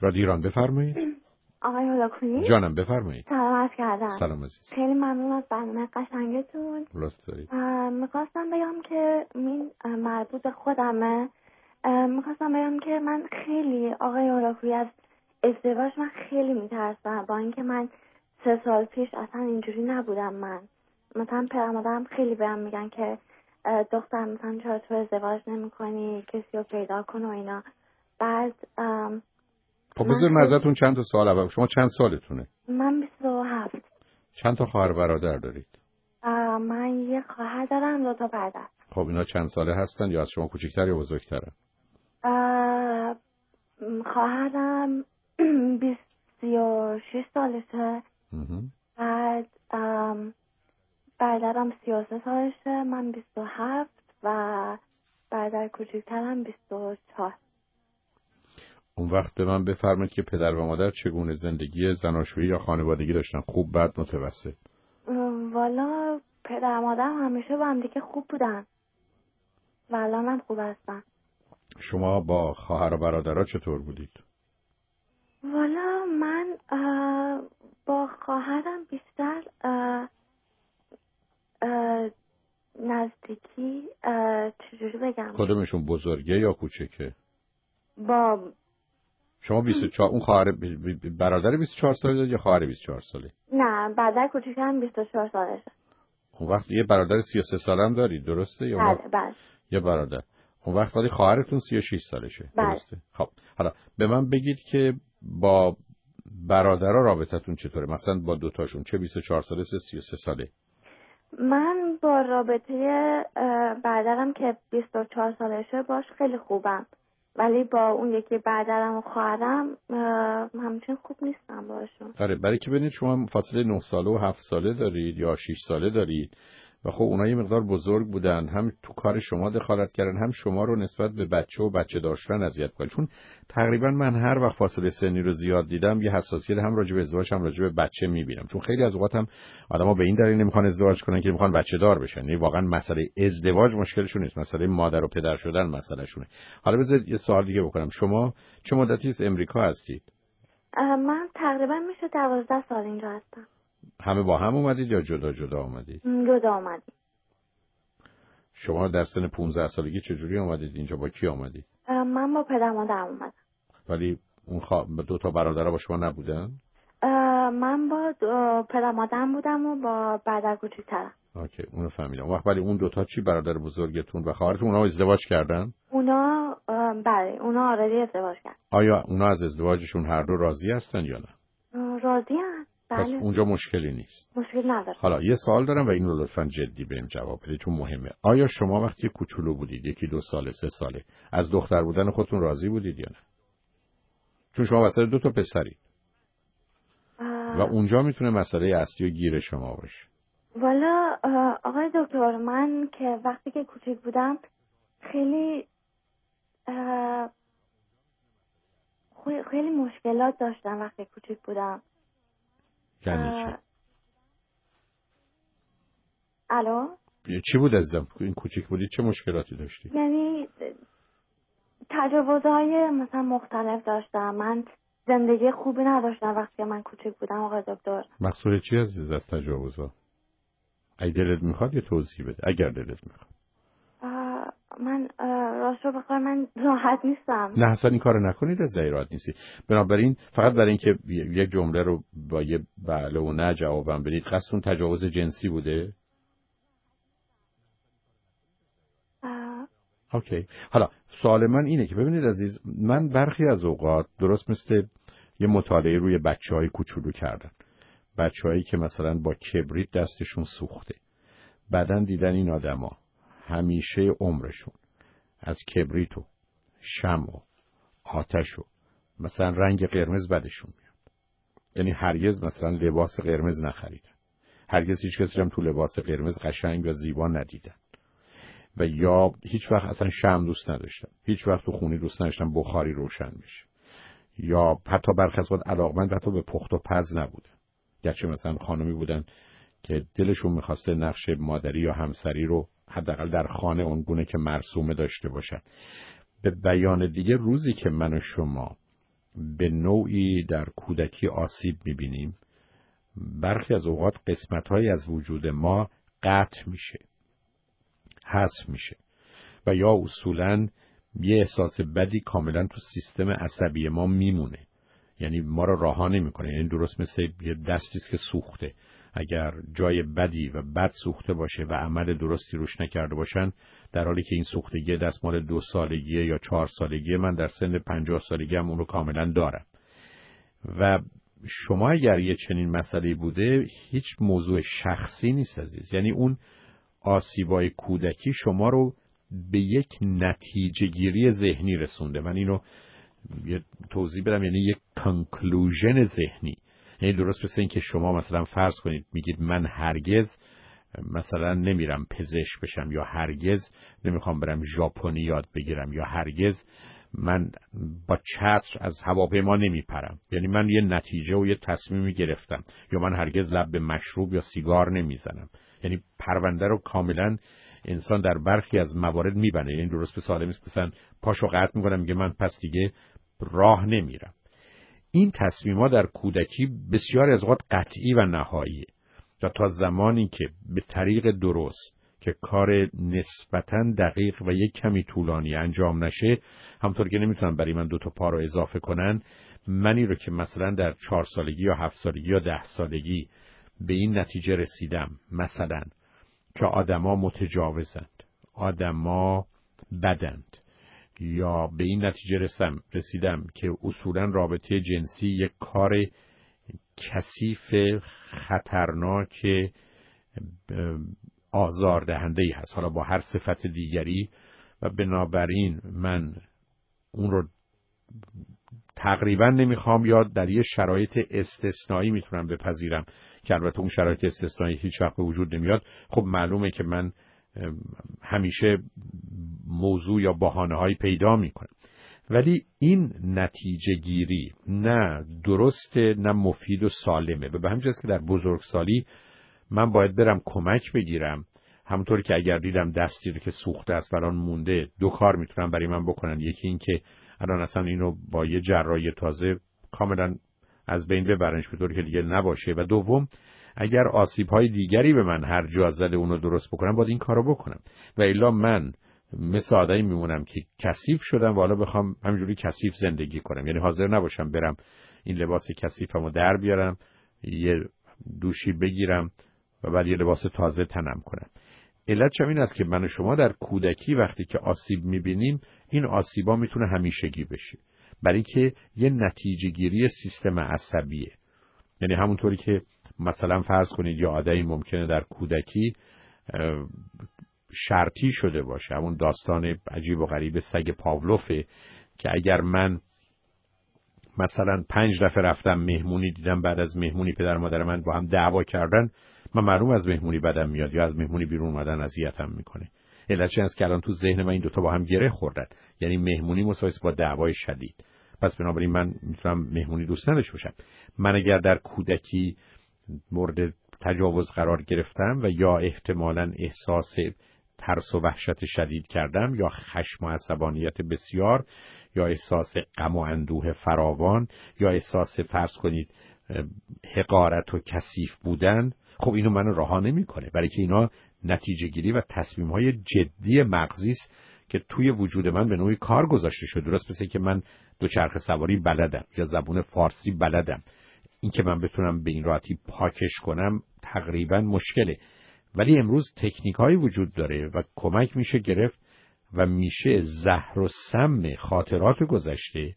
رادیو ایران بفرمایید. آقای هولاکویی جانم بفرمایید. سلام عرض کردم. سلام عزیز. خیلی ممنون از برنامه قشنگتون. لطف دارید. می‌خواستم بگم که این مربوط به خودمه. می‌خواستم بگم که من خیلی آقای هولاکویی از ازدواج من خیلی میترسم. با اینکه من سه سال پیش اصلا اینجوری نبودم من. مثلا پدر خیلی بهم میگن که دختر مثلا چرا تو ازدواج نمی‌کنی؟ کسی رو پیدا کن و اینا. بعد خب بذار ازتون چند تا سال اول شما چند سالتونه؟ من 27 چند تا خواهر برادر دارید؟ من یه خواهر دارم دو تا برادر. خب اینا چند ساله هستن یا از شما کوچکتر یا بزرگترن خواهرم 26 سالشه. بعد برادرم 33 سالشه من 27 و برادر کوچکترم 24 اون وقت به من بفرمایید که پدر و مادر چگونه زندگی زناشویی یا خانوادگی داشتن. خوب بد متوسط. والا پدر مادر همیشه با هم دیگه خوب بودن. و الان هم خوب هستن. شما با خواهر و برادرها چطور بودید؟ والا من با خواهرم بیشتر نزدیکی چجوری بگم؟ کدومشون بزرگه یا کوچکه؟ با شما 24 اون خواهر برادر 24 ساله دارید یا خواهر 24 ساله؟ نه برادر کوچیکم 24 سالشه اون وقت یه برادر 33 ساله هم دارید درسته یا بله بله. یه برادر. اون وقت ولی خواهرتون 36 سالشه بله. درسته؟ خب حالا به من بگید که با برادرها رابطتون چطوره؟ مثلا با دوتاشون چه 24 ساله سه 33 ساله؟ من با رابطه برادرم که 24 سالشه باش خیلی خوبم. ولی با اون یکی برادرم و خواهرم همچین خوب نیستم باشون آره برای که ببینید شما فاصله 9 ساله و 7 ساله دارید یا 6 ساله دارید. و خب اونها یه مقدار بزرگ بودن هم تو کار شما دخالت کردن هم شما رو نسبت به بچه و بچه داشتن اذیت کردن. چون تقریبا من هر وقت فاصله سنی رو زیاد دیدم یه حساسیت هم راجع به ازدواج هم راجع به بچه می‌بینم. چون خیلی از اوقات هم آدما به این دلیل نمی‌خوان ازدواج کنن که می‌خوان بچه دار بشن. یعنی واقعا مسئله ازدواج مشکلشون نیست مسئله مادر و پدر شدن مسئله شونه حالا بذارید یه سوال دیگه بکنم. شما چه مدتی از امریکا هستید؟ من تقریبا میشه 12 سال اینجا هستم. همه با هم اومدید یا جدا جدا اومدید؟ جدا اومدید شما در سن 15 سالگی چجوری آمدید اینجا؟ با کی آمدید من با پدر مادرم اومدم. ولی اون خوا... دو تا برادر با شما نبودن؟ من با دو... پدر مادرم بودم و با برادر کوچیکترم. اوکی اونو فهمیدم. وقت ولی اون دوتا چی برادر بزرگتون و خواهرتون؟ اونا ازدواج کردن؟ اونا بله اونا آردی ازدواج کردن. آیا اونا از ازدواجشون هر دو راضی هستن یا نه؟ راضی پس بله. اونجا مشکلی نیست. مشکل نداره. حالا یه سوال دارم و اینو لطفا جدی بهم جواب بدید چون مهمه. آیا شما وقتی کوچولو بودید یکی دو ساله سه ساله از دختر بودن خودتون راضی بودید یا نه؟ چون شما وسط دو تا پسرید. و اونجا می‌تونه مسئله اصلی و گیر شما باشه. والا آقای دکتر من که وقتی که کوچیک بودم خیلی خیلی مشکلات داشتم وقتی کوچیک بودم. یعنی چی؟ الو؟ چی بود ازم این کوچیک بودی چه مشکلاتی داشتی؟ یعنی تجاوزهای مثلا مختلف داشتم. من زندگی خوبی نداشتم وقتی من کوچیک بودم آقای دکتر. مقصود چی عزیز از تجاوزها؟ اگه دلت می‌خواد یه توضیح بده. اگر دلت می‌خواد. من راست رو بخوای من راحت نیستم. نه اصلا این کار نکنید از راحت نیستی. بنابراین فقط برای اینکه یک جمله رو با یه بله و نه جوابم بدید. قصدتون تجاوز جنسی بوده؟ اوکی. حالا سوال من اینه که ببینید عزیز من برخی از اوقات درست مثل یه مطالعه روی بچه های کوچولو کردن. بچه هایی که مثلا با کبریت دستشون سوخته. بعدا دیدن این آدما. همیشه عمرشون. از کبریت و شم و آتش و مثلا رنگ قرمز بدشون میاد. یعنی هرگز مثلا لباس قرمز نخریدن. هرگز هیچ کسی هم تو لباس قرمز قشنگ و زیبا ندیدن. و یا هیچ وقت اصلا شم دوست نداشتن. هیچ وقت تو خونی دوست نداشتن بخاری روشن بشه. یا حتی برخی علاقمند حتی به پخت و پز نبودن. گرچه مثلا خانمی بودن که دلشون می‌خواسته نقش مادری یا همسری رو حداقل در خانه اونگونه که مرسومه داشته باشن به بیان دیگه روزی که من و شما به نوعی در کودکی آسیب می‌بینیم برخی از اوقات قسمت از وجود ما قطع میشه حذف میشه و یا اصولا یه احساس بدی کاملا تو سیستم عصبی ما میمونه. یعنی ما رو راها نمی‌کنه. یعنی درست مثل یه دستی که سوخته. اگر جای بدی و بد سوخته باشه و عمل درستی روش نکرده باشن در حالی که این سوختگی دستمال دو سالگی یا چهار سالگی من در سن پنجاه سالگی هم اون رو کاملا دارم. و شما اگر یه چنین مسئله بوده هیچ موضوع شخصی نیست عزیز. یعنی اون آسیبای کودکی شما رو به یک نتیجه گیری ذهنی رسونده. من اینو یه توضیح بدم یعنی یک کنکلوژن ذهنی. یعنی درست مثل این که شما مثلا فرض کنید میگید من هرگز مثلا نمیرم پزشک بشم یا هرگز نمی‌خوام برم ژاپنی یاد بگیرم یا هرگز من با چتر از هواپیما نمیپرم. یعنی من یه نتیجه و یه تصمیمی گرفتم یا من هرگز لب به مشروب یا سیگار نمی‌زنم. یعنی پرونده رو کاملا انسان در برخی از موارد میبنه یعنی درست به سالمی مثلا پاشو قطع می‌کنم میگه من پس دیگه راه نمیرم. این تصمیما در کودکی بسیار از اوقات قطعی و نهاییه و تا زمانی که به طریق درست که کار نسبتا دقیق و یک کمی طولانی انجام نشه همطور که نمی‌تونن برای من دو تا پا رو اضافه کنن منی رو که مثلا در چهار سالگی یا هفت سالگی یا ده سالگی به این نتیجه رسیدم مثلا که آدما متجاوزند آدما بدند. یا به این نتیجه رسم رسیدم که اصولا رابطه جنسی یک کار کثیف خطرناک آزاردهنده ای هست. حالا با هر صفت دیگری و بنابراین من اون رو تقریبا نمی‌خوام یا در یه شرایط استثنایی می‌تونم بپذیرم که البته اون شرایط استثنایی هیچ وقت وجود نمیاد. خب معلومه که من همیشه موضوع یا بحانه هایی پیدا می‌کنم ولی این نتیجه گیری نه درسته نه مفید و سالمه. و به همین که در بزرگسالی من باید برم کمک بگیرم. همونطوری که اگر دیدم دستی رو که سوخته است بران مونده دو کار می‌تونم برای من بکنن. یکی این که الان اصلا اینو با یه جراحی تازه کاملا از بین ببرنش به طوری که دیگه نباشه. و دوم اگر آسیب های دیگری به من هر جا زده اونو درست بکنم باید این کارو بکنم. و الا من مثل آدمی میمونم که کثیف شدم و حالا بخوام همینجوری کثیف زندگی کنم. یعنی حاضر نباشم برم این لباس کثیفمو در بیارم یه دوشی بگیرم و بعد یه لباس تازه تنم کنم. علت چم این است که من و شما در کودکی وقتی که آسیب می‌بینیم این آسیبا می‌تونه همیشگی بشه. برای که یه نتیجه گیری سیستم عصبیه. یعنی همونطوری که مثلا فرض کنید یا آدمی ممکنه در کودکی شرطی شده باشه همون داستان عجیب و غریب سگ پاولوفه که اگر من مثلا پنج دفعه رفتم مهمونی دیدم بعد از مهمونی پدر مادر من با هم دعوا کردن من معلوم از مهمونی بدم میاد یا از مهمونی بیرون اومدن اذیتم می‌کنه. علتش است که الان تو ذهن من این دوتا با هم گره خوردن؟ یعنی مهمونی مساویس با دعوای شدید. پس بنابراین من می‌تونم مهمونی دوست نداشته باشم. من اگر در کودکی مورد تجاوز قرار گرفتم و یا احتمالا احساس ترس و وحشت شدید کردم یا خشم و عصبانیت بسیار یا احساس غم و اندوه فراوان یا احساس فرض کنید حقارت و کثیف بودن. خب اینو منو رها نمی‌کنه. برای که اینا نتیجه گیری و تصمیم های جدی مغزی است که توی وجود من به نوعی کار گذاشته شده. درست مثل که من دوچرخه سواری بلدم یا زبون فارسی بلدم. اینکه من بتونم به این راحتی پاکش کنم تقریبا مشکله. ولی امروز تکنیک های وجود داره و کمک میشه گرفت و میشه زهر و سم خاطرات گذشته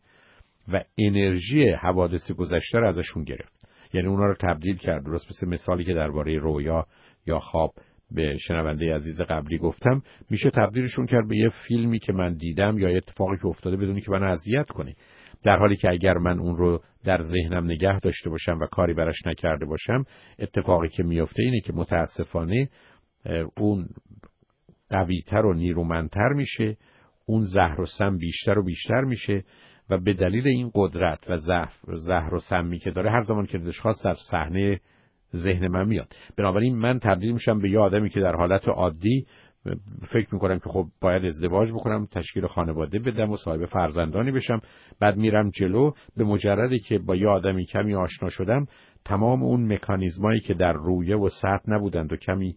و انرژی حوادث گذشته رو ازشون گرفت. یعنی اونا رو تبدیل کرد. درست مثل مثالی که درباره رویا یا خواب به شنونده عزیز قبلی گفتم میشه تبدیلشون کرد به یه فیلمی که من دیدم یا اتفاقی که افتاده بدونی که من اذیت کنه. در حالی که اگر من اون رو در ذهنم نگه داشته باشم و کاری براش نکرده باشم اتفاقی که میفته اینه که متاسفانه اون قویتر و نیرومندتر میشه اون زهر و سم بیشتر و بیشتر میشه و به دلیل این قدرت و زهر و سمی که داره هر زمان که دلش خواست در صحنه ذهن من میاد. بنابراین من تبدیل میشم به یه آدمی که در حالت عادی فکر می‌کنم که خب باید ازدواج بکنم تشکیل خانواده بدم و صاحب فرزندانی بشم. بعد میرم جلو به مجردی که با یه آدمی کمی آشنا شدم تمام اون مکانیزمایی که در رویه و سطح نبودند و کمی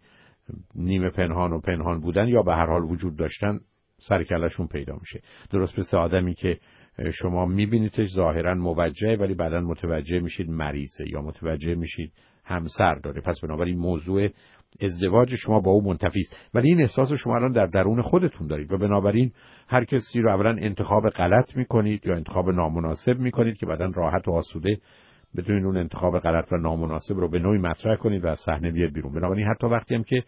نیمه پنهان و پنهان بودن یا به هر حال وجود داشتن سرکلشون پیدا میشه. درست مثل آدمی که شما میبینیدش ظاهرا موجهه ولی بعدا متوجه میشید مریضه یا متوجه میشید همسر داره. پس بنابراین موضوع ازدواج شما با او منتفی است. ولی این احساس شما الان در درون خودتون دارید و بنابراین هر کسی رو اولا انتخاب غلط می‌کنید یا انتخاب نامناسب می‌کنید که بعدا راحت و آسوده بتونید اون انتخاب غلط و نامناسب رو به نوعی مطرح کنید و از صحنه بیاد بیرون. بنابراین حتی وقتی هم که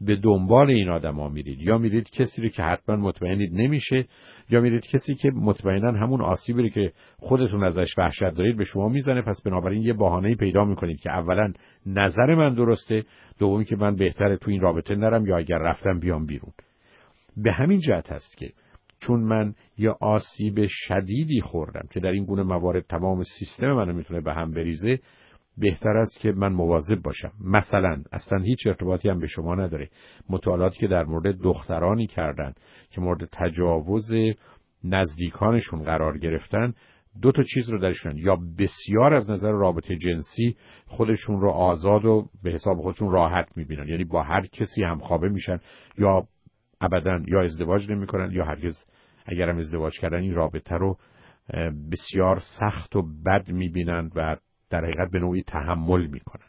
به دنبال این آدما میرید یا میرید کسی رو که حتما مطمئنید نمیشه یا میرید کسی که مطمئنا همون آسیبی که خودتون ازش وحشت دارید به شما می‌زنه پس بنابراین یه بهانه‌ای پیدا می‌کنید که اولا نظر من درسته دومی که من بهتره تو این رابطه نرم یا اگر رفتم بیام بیرون. به همین جهت هست که چون من یه آسیب شدیدی خوردم که در این گونه موارد تمام سیستم منو می‌تونه به هم بریزه بهتر است که من مواظب باشم. مثلا اصلا هیچ ارتباطی هم به شما نداره. مطالعاتی که در مورد دخترانی کردن که مورد تجاوز نزدیکانشون قرار گرفتن دو تا چیز رو درشون. یا بسیار از نظر رابطه جنسی خودشون رو آزاد و به حساب خودشون راحت می‌بینن. یعنی با هر کسی هم خوابه میشن یا ابدا یا ازدواج نمی‌کنن یا هرگز اگرم ازدواج کردن این رابطه رو بسیار سخت و بد می‌بینن و در حقیقت به نوعی تحمل می‌کنن.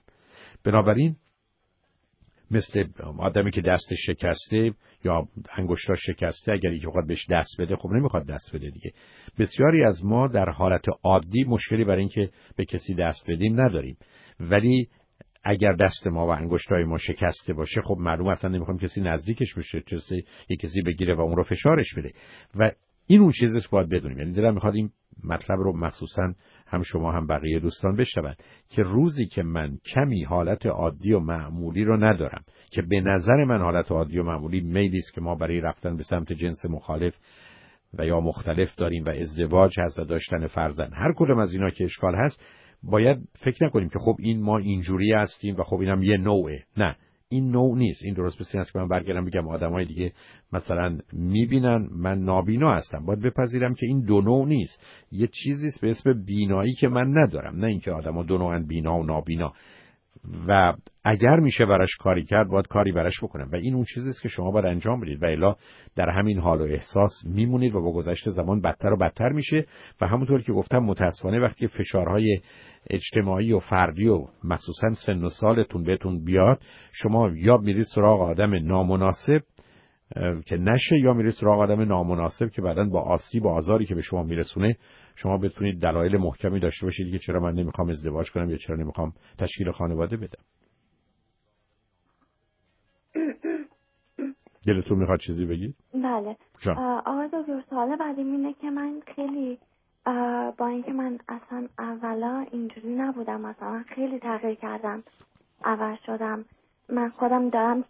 بنابراین مثل آدمی که دست شکسته یا انگشتا شکسته اگر یک وقت بهش دست بده خب نمی‌خواد دست بده دیگه. بسیاری از ما در حالت عادی مشکلی برای اینکه به کسی دست بدیم نداریم. ولی اگر دست ما و انگشتای ما شکسته باشه خب معلوم اصلا نمی‌خوام کسی نزدیکش بشه کسی یک کسی بگیره و اون رو فشارش بده. و این اون چیزش باید بدونیم. یعنی دلم می‌خواد این مطلب رو مخصوصا هم شما هم بقیه دوستان بشنوند که روزی که من کمی حالت عادی و معمولی رو ندارم که به نظر من حالت عادی و معمولی میلی است که ما برای رفتن به سمت جنس مخالف و یا مختلف داریم و ازدواج هست و داشتن فرزند. هر کدوم از اینا که اشکال هست باید فکر نکنیم که خب این ما اینجوری هستیم و خب اینم یه نوعه. نه. این نوع نیست. این درست مثل است که من برگردم بگم آدمای دیگه مثلا می‌بینن. من نابینا هستم. باید بپذیرم که این دو نوع نیست. یه چیزی به اسم بینایی که من ندارم. نه اینکه آدما دو نوعن بینا و نابینا. و اگر میشه براش کاری کرد باید کاری براش بکنم. و این اون چیزی است که شما باید انجام بدید. و الا در همین حال و احساس میمونید و با گذشت زمان بدتر و بدتر میشه. و همونطور که گفتم متاسفانه وقتی فشارهای اجتماعی و فردی و مخصوصا سن و سالتون بهتون بیاد شما یا میرید سراغ آدم نامناسب که نشه یا میرید سراغ آدم نامناسب که بعدا با آسیب و آزاری که به شما میرسونه شما بتونید دلایل محکمی داشته باشید که چرا من نمی‌خوام ازدواج کنم یا چرا نمی‌خوام تشکیل خانواده بدم. دلتون می‌خواد چیزی بگید؟ بله. آقای دکتر سوال بعدیم اینه که من خیلی با اینکه من اصلا اولا اینجوری نبودم مثلا خیلی تغییر کردم عوض شدم. من خودم دارم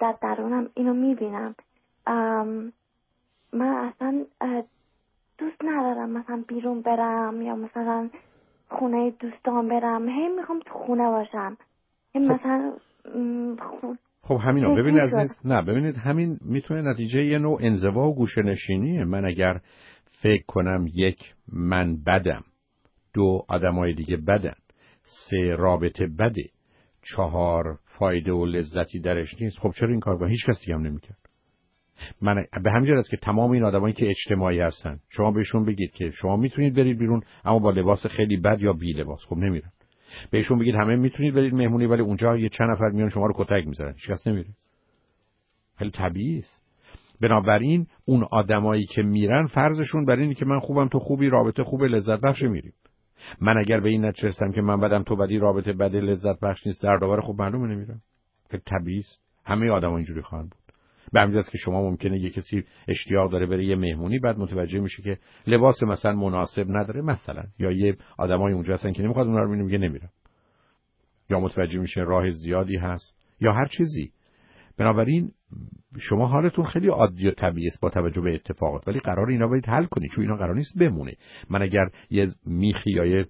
در درونم اینو می‌بینم. من اصلا دوست ندارم مثلا بیرون برم یا مثلا خونه دوستان برم. هی می‌خوام تو خونه باشم. خب. مثلا خب همین ببینید عزیز نه ببینید همین می‌تونه نتیجه یه نوع انزوا و گوشه نشینیه من اگر فکر کنم یک من بدم. دو آدمای دیگه بدن. سه رابطه بده. چهار فایده و لذتی درش نیست. خب چرا این کار با هیچ کسی هم نمی‌کرد. من به همین است که تمام این آدمایی که اجتماعی هستن شما بهشون بگید که شما می‌تونید برید بیرون اما با لباس خیلی بد یا بی لباس. خب نمیرن. بهشون بگید همه می‌تونید برید مهمونی ولی اونجا یه چند نفر میان شما رو کتک می‌زنن. هیچ کس نمیره. خیلی طبیعی است. بنابراین اون آدمایی که میرن فرضشون بر اینه که من خوبم تو خوبی رابطه خوب لذت بخش میریم. من اگر به این نتیجه که من بدم تو بدی رابطه بد لذت بخش نیست در داور خوب معلومه نمیرم. خیلی طبیعی همه آدما اینجوری خواهند به همین که شما ممکنه یه کسی اشتیاق داره بره یه مهمونی بعد متوجه میشه که لباس مثلا مناسب نداره مثلا. یا یه آدمای اونجا هستن که نمی‌خواد اونها رو میگه نمیرم. یا متوجه میشه راه زیادی هست یا هر چیزی. بنابراین شما حالتون خیلی عادی و طبیعی است با توجه به اتفاقات. ولی قرار اینا باید حل کنید چون اینا قرار نیست بمونه. من اگر یه میخی یا یه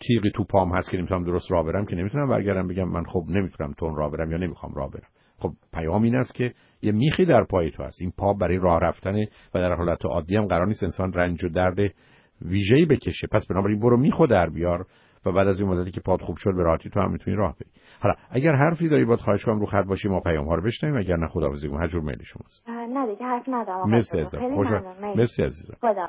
تیغی تو پام هست که نمی‌تونم درست راه برم که نمی‌تونم برگردم بگم من خب نمی‌تونم تون راه برم یا نمی‌خوام راه برم. خب پیام این است که یه میخی در پای تو هست. این پا برای راه رفتن و در حالت عادی هم قرار نیست انسان رنج و درد ویژه‌ای بکشه. پس بنابراین برو میخو در بیار و بعد از این مدتی که پاد خوب شد به راحتی تو هم می‌تونی راه بری حالا اگر حرفی داری باید خواهش کنم رو خط باشی ما پیام ها رو بشنویم. اگر نه خداحافظی کنم هجور میل شماست. نه دیگه حرف ندارم. مرسی عزیزم. مرسی عزیزم. خدا.